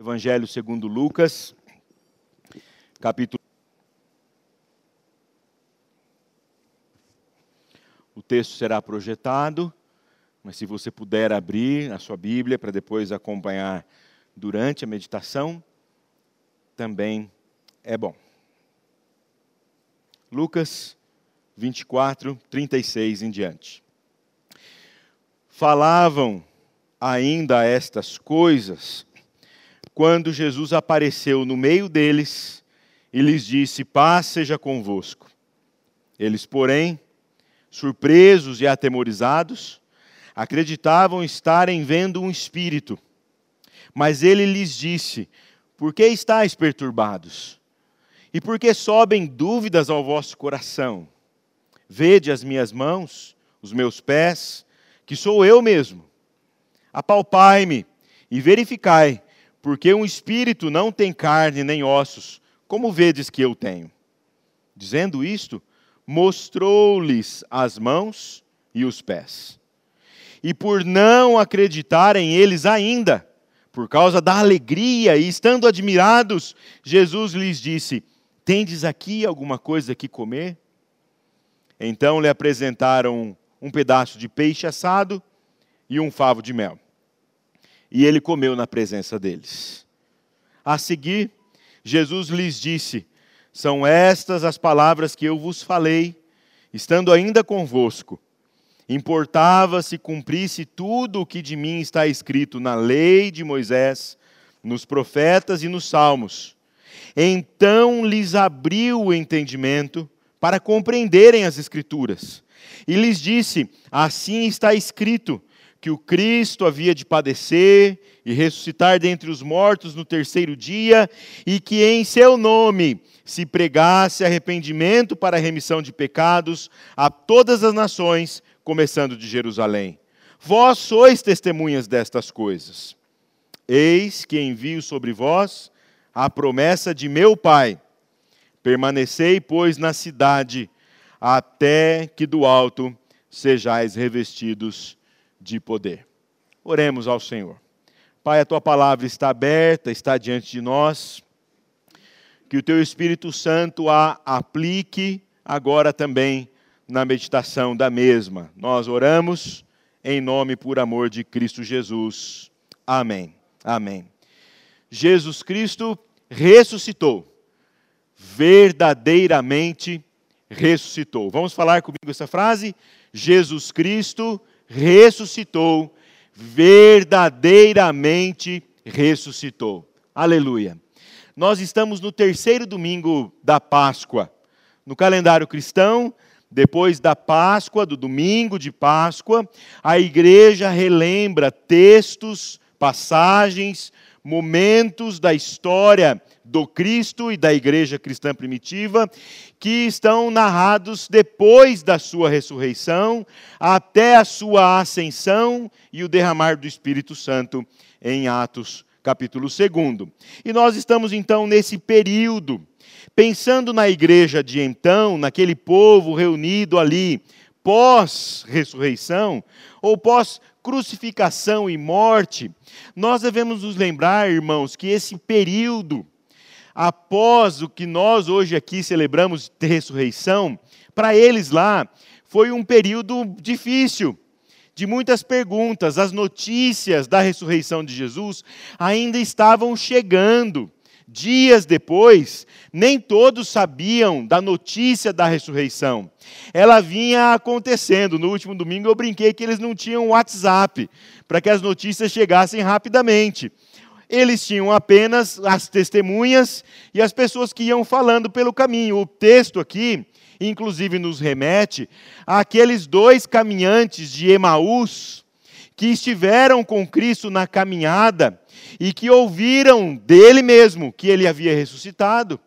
Evangelho segundo Lucas, capítulo. O texto será projetado, mas se você puder abrir a sua Bíblia para depois acompanhar durante a meditação, também é bom. Lucas 24, 36 em diante. Falavam ainda estas coisas quando Jesus apareceu no meio deles e lhes disse: Paz seja convosco. Eles, porém, surpresos e atemorizados, acreditavam estarem vendo um espírito. Mas ele lhes disse: Por que estáis perturbados? E por que sobem dúvidas ao vosso coração? Vede as minhas mãos, os meus pés, que sou eu mesmo. Apalpai-me e verificai porque um espírito não tem carne nem ossos, como vedes que eu tenho. Dizendo isto, mostrou-lhes as mãos e os pés. E por não acreditarem eles ainda, por causa da alegria e estando admirados, Jesus lhes disse: Tendes aqui alguma coisa que comer? Então lhe apresentaram um pedaço de peixe assado e um favo de mel e ele comeu na presença deles. A seguir, Jesus lhes disse: São estas as palavras que eu vos falei, estando ainda convosco. Importava se cumprisse tudo o que de mim está escrito na lei de Moisés, nos profetas e nos salmos. Então lhes abriu o entendimento para compreenderem as Escrituras. E lhes disse: Assim está escrito que o Cristo havia de padecer e ressuscitar dentre os mortos no terceiro dia, e que em seu nome se pregasse arrependimento para a remissão de pecados a todas as nações, começando de Jerusalém. Vós sois testemunhas destas coisas. Eis que envio sobre vós a promessa de meu Pai. Permanecei, pois, na cidade, até que do alto sejais revestidos de poder. Oremos ao Senhor. Pai, a tua palavra está aberta, está diante de nós. Que o teu Espírito Santo a aplique agora também na meditação da mesma. Nós oramos em nome por amor de Cristo Jesus. Amém. Amém. Jesus Cristo ressuscitou. Verdadeiramente ressuscitou. Vamos falar comigo essa frase? Jesus Cristo ressuscitou, verdadeiramente ressuscitou. Aleluia. Nós estamos no terceiro domingo da Páscoa. No calendário cristão, depois da Páscoa, do domingo de Páscoa, a igreja relembra textos, passagens, momentos da história do Cristo e da igreja cristã primitiva, que estão narrados depois da sua ressurreição, até a sua ascensão e o derramar do Espírito Santo em Atos capítulo 2. E nós estamos então nesse período, pensando na igreja de então, naquele povo reunido ali pós-ressurreição, ou pós-crucificação e morte, nós devemos nos lembrar, irmãos, que esse período após o que nós hoje aqui celebramos de ressurreição, para eles lá foi um período difícil, de muitas perguntas. As notícias da ressurreição de Jesus ainda estavam chegando. Dias depois, nem todos sabiam da notícia da ressurreição. Ela vinha acontecendo. No último domingo eu brinquei que eles não tinham WhatsApp para que as notícias chegassem rapidamente. Eles tinham apenas as testemunhas e as pessoas que iam falando pelo caminho. O texto aqui, inclusive, nos remete àqueles dois caminhantes de Emaús que estiveram com Cristo na caminhada e que ouviram dele mesmo que ele havia ressuscitado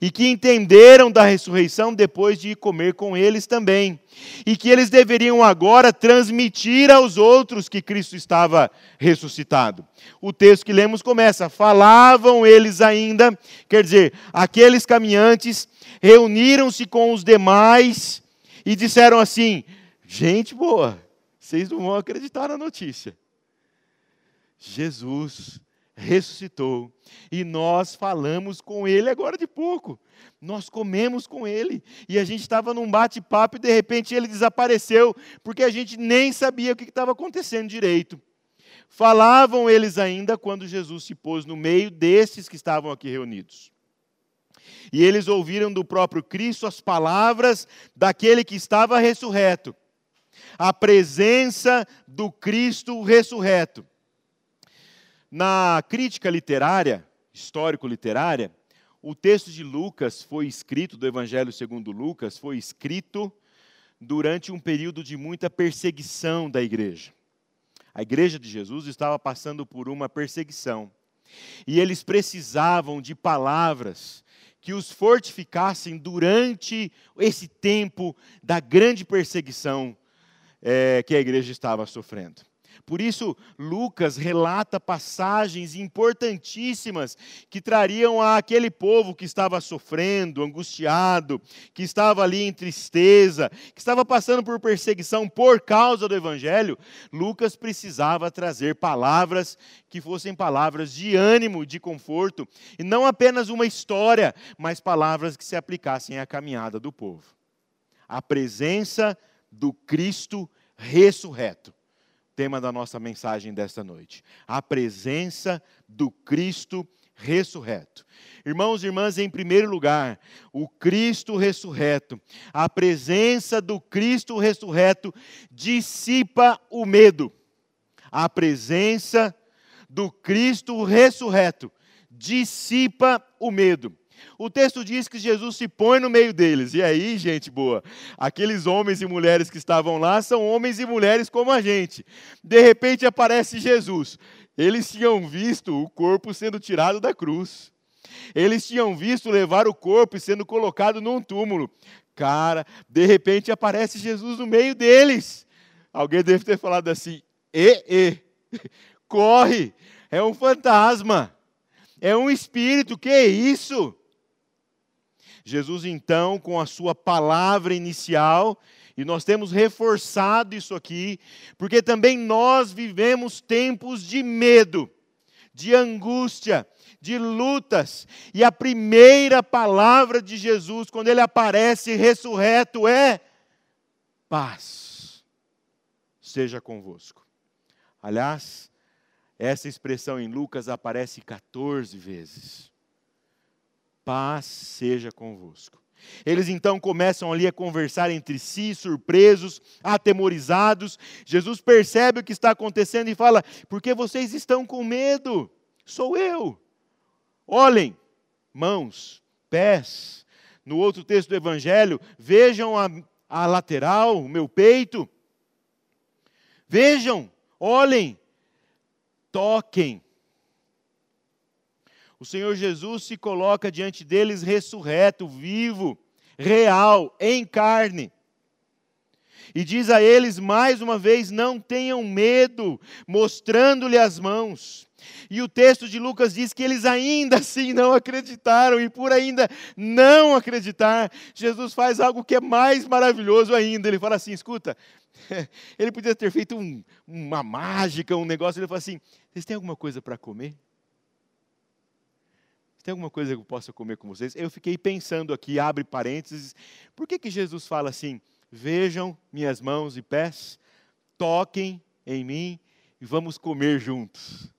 e que entenderam da ressurreição depois de comer com eles também, e que eles deveriam agora transmitir aos outros que Cristo estava ressuscitado. O texto que lemos começa: falavam eles ainda, quer dizer, aqueles caminhantes reuniram-se com os demais e disseram assim: gente boa, vocês não vão acreditar na notícia. Jesus ressuscitou e nós falamos com ele agora de pouco. Nós comemos com ele e a gente estava num bate-papo e de repente ele desapareceu porque a gente nem sabia o que estava acontecendo direito. Falavam eles ainda quando Jesus se pôs no meio desses que estavam aqui reunidos. E eles ouviram do próprio Cristo as palavras daquele que estava ressurreto. A presença do Cristo ressurreto. Na crítica literária, histórico-literária, o texto de Lucas foi escrito, do Evangelho segundo Lucas, foi escrito durante um período de muita perseguição da igreja. A igreja de Jesus estava passando por uma perseguição. E eles precisavam de palavras que os fortificassem durante esse tempo da grande perseguição é, que a igreja estava sofrendo. Por isso, Lucas relata passagens importantíssimas que trariam àquele povo que estava sofrendo, angustiado, que estava ali em tristeza, que estava passando por perseguição por causa do Evangelho. Lucas precisava trazer palavras que fossem palavras de ânimo, de conforto, e não apenas uma história, mas palavras que se aplicassem à caminhada do povo. A presença do Cristo ressurreto tema da nossa mensagem desta noite: a presença do Cristo ressurreto. Irmãos e irmãs, em primeiro lugar, o Cristo ressurreto, a presença do Cristo ressurreto dissipa o medo. A presença do Cristo ressurreto dissipa o medo. O texto diz que Jesus se põe no meio deles. E aí, gente boa, aqueles homens e mulheres que estavam lá são homens e mulheres como a gente. De repente aparece Jesus. Eles tinham visto o corpo sendo tirado da cruz. Eles tinham visto levar o corpo e sendo colocado num túmulo. Cara, de repente aparece Jesus no meio deles. Alguém deve ter falado assim: e, e, corre, é um fantasma, é um espírito, que é isso? Jesus, então, com a sua palavra inicial, e nós temos reforçado isso aqui, porque também nós vivemos tempos de medo, de angústia, de lutas, e a primeira palavra de Jesus, quando ele aparece ressurreto, é: paz seja convosco. Aliás, essa expressão em Lucas aparece 14 vezes paz seja convosco. Eles então começam ali a conversar entre si, surpresos, atemorizados. Jesus percebe o que está acontecendo e fala: Por que vocês estão com medo? Sou eu. Olhem, mãos, pés. No outro texto do Evangelho, vejam a, a lateral, o meu peito. Vejam, olhem, toquem. O Senhor Jesus se coloca diante deles ressurreto, vivo, real, em carne. E diz a eles mais uma vez: não tenham medo, mostrando-lhe as mãos. E o texto de Lucas diz que eles ainda assim não acreditaram, e por ainda não acreditar, Jesus faz algo que é mais maravilhoso ainda. Ele fala assim: escuta, ele podia ter feito um, uma mágica, um negócio. Ele fala assim: vocês têm alguma coisa para comer? Tem alguma coisa que eu possa comer com vocês? Eu fiquei pensando aqui, abre parênteses, por que, que Jesus fala assim? Vejam minhas mãos e pés, toquem em mim e vamos comer juntos.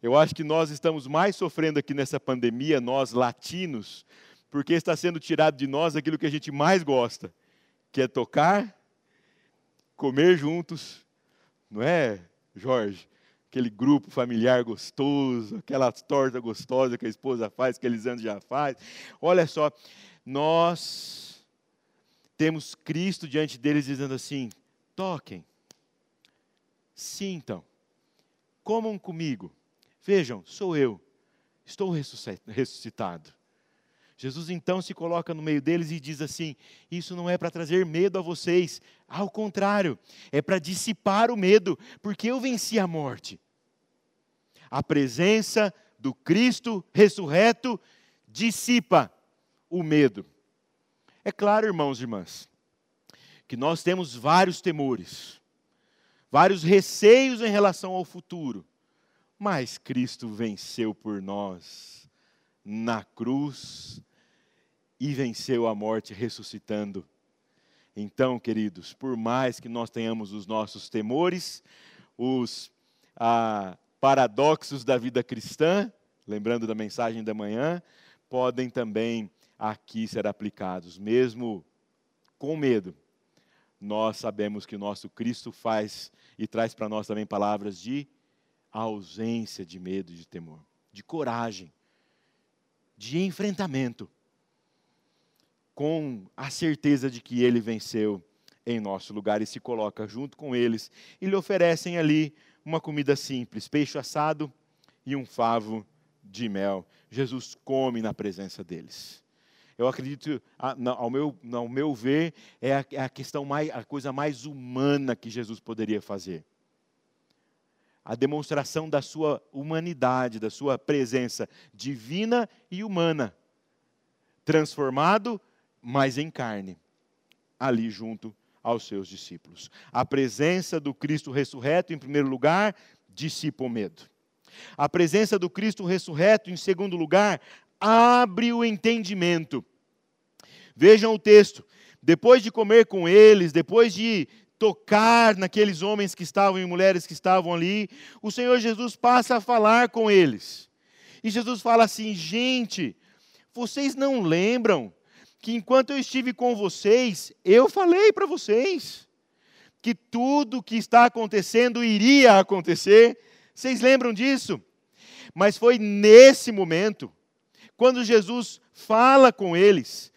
Eu acho que nós estamos mais sofrendo aqui nessa pandemia, nós latinos, porque está sendo tirado de nós aquilo que a gente mais gosta, que é tocar, comer juntos, não é, Jorge? Aquele grupo familiar gostoso, aquela torta gostosa que a esposa faz, que Elisandro já faz. Olha só, nós temos Cristo diante deles dizendo assim: toquem, sintam, comam comigo. Vejam, sou eu, estou ressuscitado. Jesus então se coloca no meio deles e diz assim: Isso não é para trazer medo a vocês, ao contrário, é para dissipar o medo, porque eu venci a morte. A presença do Cristo ressurreto dissipa o medo. É claro, irmãos e irmãs, que nós temos vários temores, vários receios em relação ao futuro, mas Cristo venceu por nós na cruz e venceu a morte ressuscitando. Então, queridos, por mais que nós tenhamos os nossos temores, os ah, paradoxos da vida cristã, lembrando da mensagem da manhã, podem também aqui ser aplicados, mesmo com medo. Nós sabemos que o nosso Cristo faz e traz para nós também palavras de ausência de medo e de temor, de coragem, de enfrentamento, com a certeza de que Ele venceu em nosso lugar e se coloca junto com eles e lhe oferecem ali uma comida simples, peixe assado e um favo de mel. Jesus come na presença deles. Eu acredito, ao meu, ao meu ver, é a, é a questão mais, a coisa mais humana que Jesus poderia fazer. A demonstração da sua humanidade, da sua presença divina e humana, transformado, mas em carne, ali junto aos seus discípulos. A presença do Cristo ressurreto, em primeiro lugar, dissipa o medo. A presença do Cristo ressurreto, em segundo lugar, abre o entendimento. Vejam o texto. Depois de comer com eles, depois de tocar naqueles homens que estavam e mulheres que estavam ali, o Senhor Jesus passa a falar com eles. E Jesus fala assim: gente, vocês não lembram que enquanto eu estive com vocês, eu falei para vocês que tudo o que está acontecendo iria acontecer. Vocês lembram disso? Mas foi nesse momento, quando Jesus fala com eles,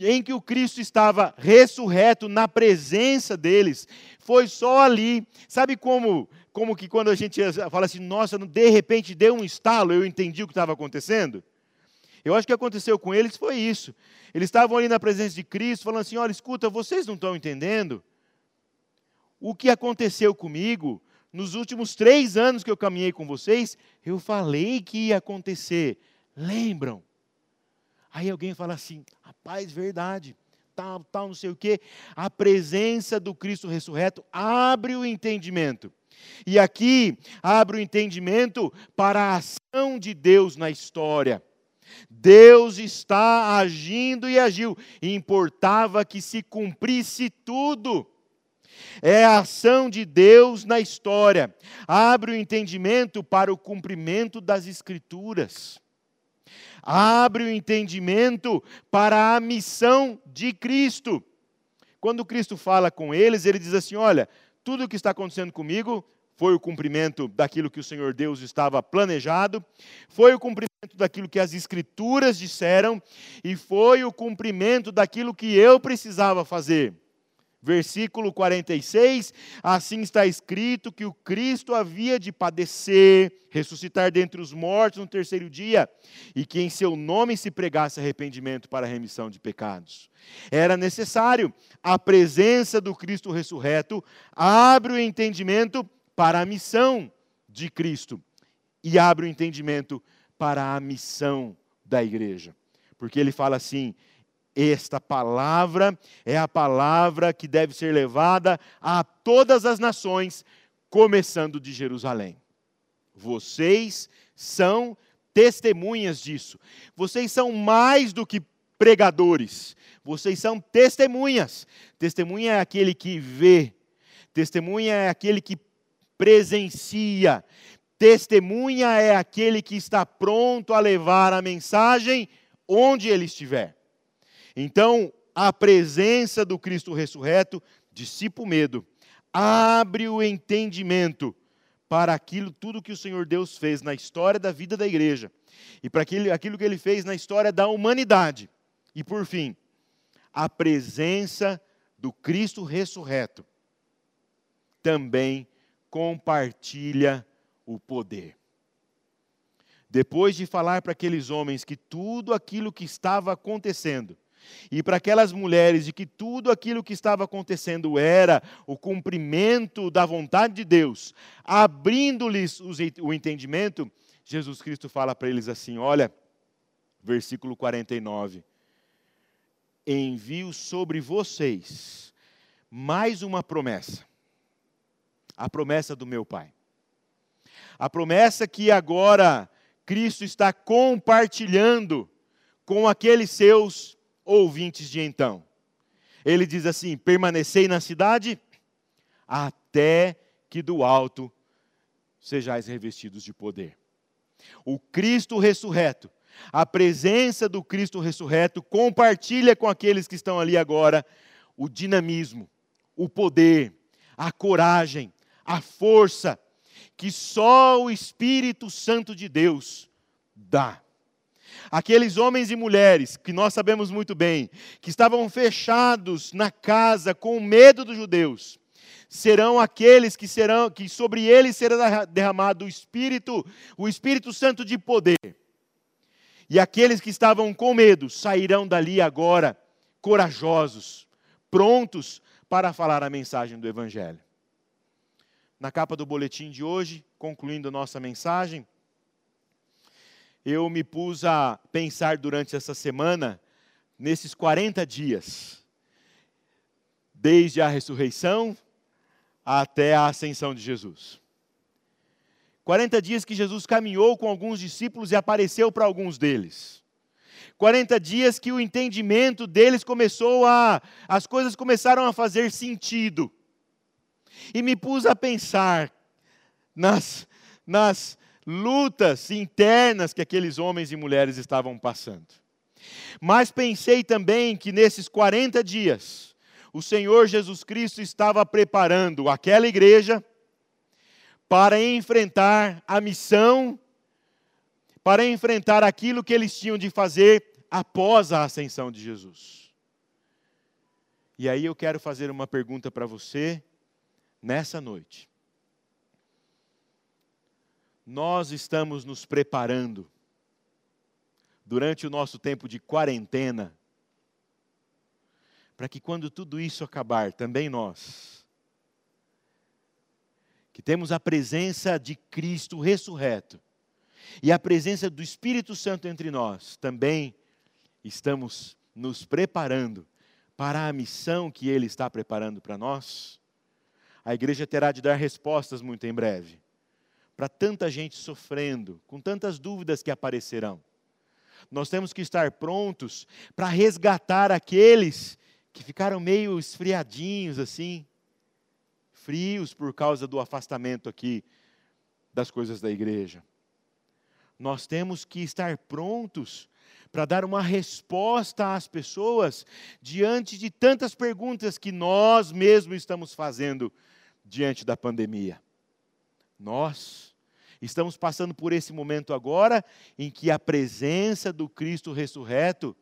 em que o Cristo estava ressurreto na presença deles, foi só ali. Sabe como, como que quando a gente fala assim, nossa, de repente deu um estalo, eu entendi o que estava acontecendo? Eu acho que aconteceu com eles foi isso. Eles estavam ali na presença de Cristo, falando assim: olha, escuta, vocês não estão entendendo? O que aconteceu comigo nos últimos três anos que eu caminhei com vocês, eu falei que ia acontecer. Lembram? Aí alguém fala assim: rapaz, verdade, tal, tal, não sei o quê. A presença do Cristo ressurreto abre o entendimento. E aqui abre o entendimento para a ação de Deus na história. Deus está agindo e agiu, e importava que se cumprisse tudo. É a ação de Deus na história. Abre o entendimento para o cumprimento das Escrituras. Abre o entendimento para a missão de Cristo. Quando Cristo fala com eles, ele diz assim: Olha, tudo o que está acontecendo comigo foi o cumprimento daquilo que o Senhor Deus estava planejado, foi o cumprimento daquilo que as Escrituras disseram e foi o cumprimento daquilo que eu precisava fazer. Versículo 46, assim está escrito que o Cristo havia de padecer, ressuscitar dentre os mortos no terceiro dia, e que em seu nome se pregasse arrependimento para a remissão de pecados. Era necessário a presença do Cristo ressurreto, abre o entendimento para a missão de Cristo e abre o entendimento para a missão da igreja. Porque ele fala assim: esta palavra é a palavra que deve ser levada a todas as nações, começando de Jerusalém. Vocês são testemunhas disso. Vocês são mais do que pregadores. Vocês são testemunhas. Testemunha é aquele que vê. Testemunha é aquele que presencia. Testemunha é aquele que está pronto a levar a mensagem onde ele estiver. Então, a presença do Cristo ressurreto dissipa o medo, abre o entendimento para aquilo tudo que o Senhor Deus fez na história da vida da igreja e para aquilo, aquilo que ele fez na história da humanidade. E por fim, a presença do Cristo ressurreto também compartilha o poder. Depois de falar para aqueles homens que tudo aquilo que estava acontecendo, e para aquelas mulheres de que tudo aquilo que estava acontecendo era o cumprimento da vontade de Deus, abrindo-lhes o entendimento, Jesus Cristo fala para eles assim: olha, versículo 49. Envio sobre vocês mais uma promessa a promessa do meu Pai. A promessa que agora Cristo está compartilhando com aqueles seus ouvintes de então. Ele diz assim: permanecei na cidade até que do alto sejais revestidos de poder. O Cristo ressurreto, a presença do Cristo ressurreto, compartilha com aqueles que estão ali agora o dinamismo, o poder, a coragem, a força que só o Espírito Santo de Deus dá. Aqueles homens e mulheres, que nós sabemos muito bem, que estavam fechados na casa com medo dos judeus, serão aqueles que serão que sobre eles será derramado o espírito, o Espírito Santo de poder. E aqueles que estavam com medo sairão dali agora corajosos, prontos para falar a mensagem do evangelho. Na capa do boletim de hoje, concluindo nossa mensagem, eu me pus a pensar durante essa semana, nesses 40 dias, desde a ressurreição até a ascensão de Jesus. 40 dias que Jesus caminhou com alguns discípulos e apareceu para alguns deles. 40 dias que o entendimento deles começou a. as coisas começaram a fazer sentido. E me pus a pensar nas, nas lutas internas que aqueles homens e mulheres estavam passando. Mas pensei também que nesses 40 dias, o Senhor Jesus Cristo estava preparando aquela igreja para enfrentar a missão, para enfrentar aquilo que eles tinham de fazer após a ascensão de Jesus. E aí eu quero fazer uma pergunta para você nessa noite nós estamos nos preparando durante o nosso tempo de quarentena para que quando tudo isso acabar, também nós, que temos a presença de Cristo ressurreto e a presença do Espírito Santo entre nós, também estamos nos preparando para a missão que Ele está preparando para nós. A igreja terá de dar respostas muito em breve para tanta gente sofrendo, com tantas dúvidas que aparecerão. Nós temos que estar prontos para resgatar aqueles que ficaram meio esfriadinhos assim, frios por causa do afastamento aqui das coisas da igreja. Nós temos que estar prontos para dar uma resposta às pessoas diante de tantas perguntas que nós mesmos estamos fazendo diante da pandemia. Nós estamos passando por esse momento agora em que a presença do Cristo ressurreto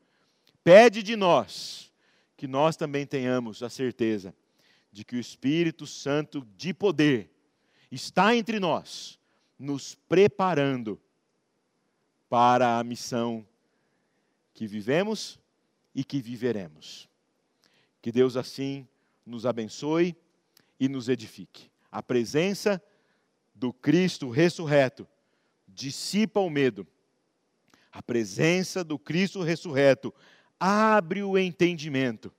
pede de nós que nós também tenhamos a certeza de que o Espírito Santo de poder está entre nós, nos preparando para a missão que vivemos e que viveremos. Que Deus assim nos abençoe e nos edifique. A presença do Cristo ressurreto dissipa o medo. A presença do Cristo ressurreto abre o entendimento.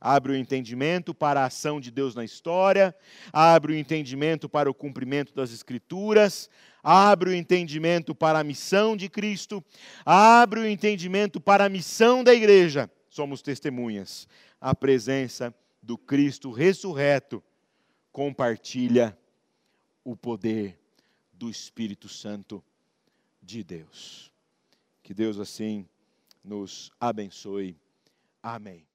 Abre o entendimento para a ação de Deus na história, abre o entendimento para o cumprimento das Escrituras, abre o entendimento para a missão de Cristo, abre o entendimento para a missão da igreja. Somos testemunhas. A presença do Cristo ressurreto compartilha o poder do Espírito Santo de Deus. Que Deus assim nos abençoe. Amém.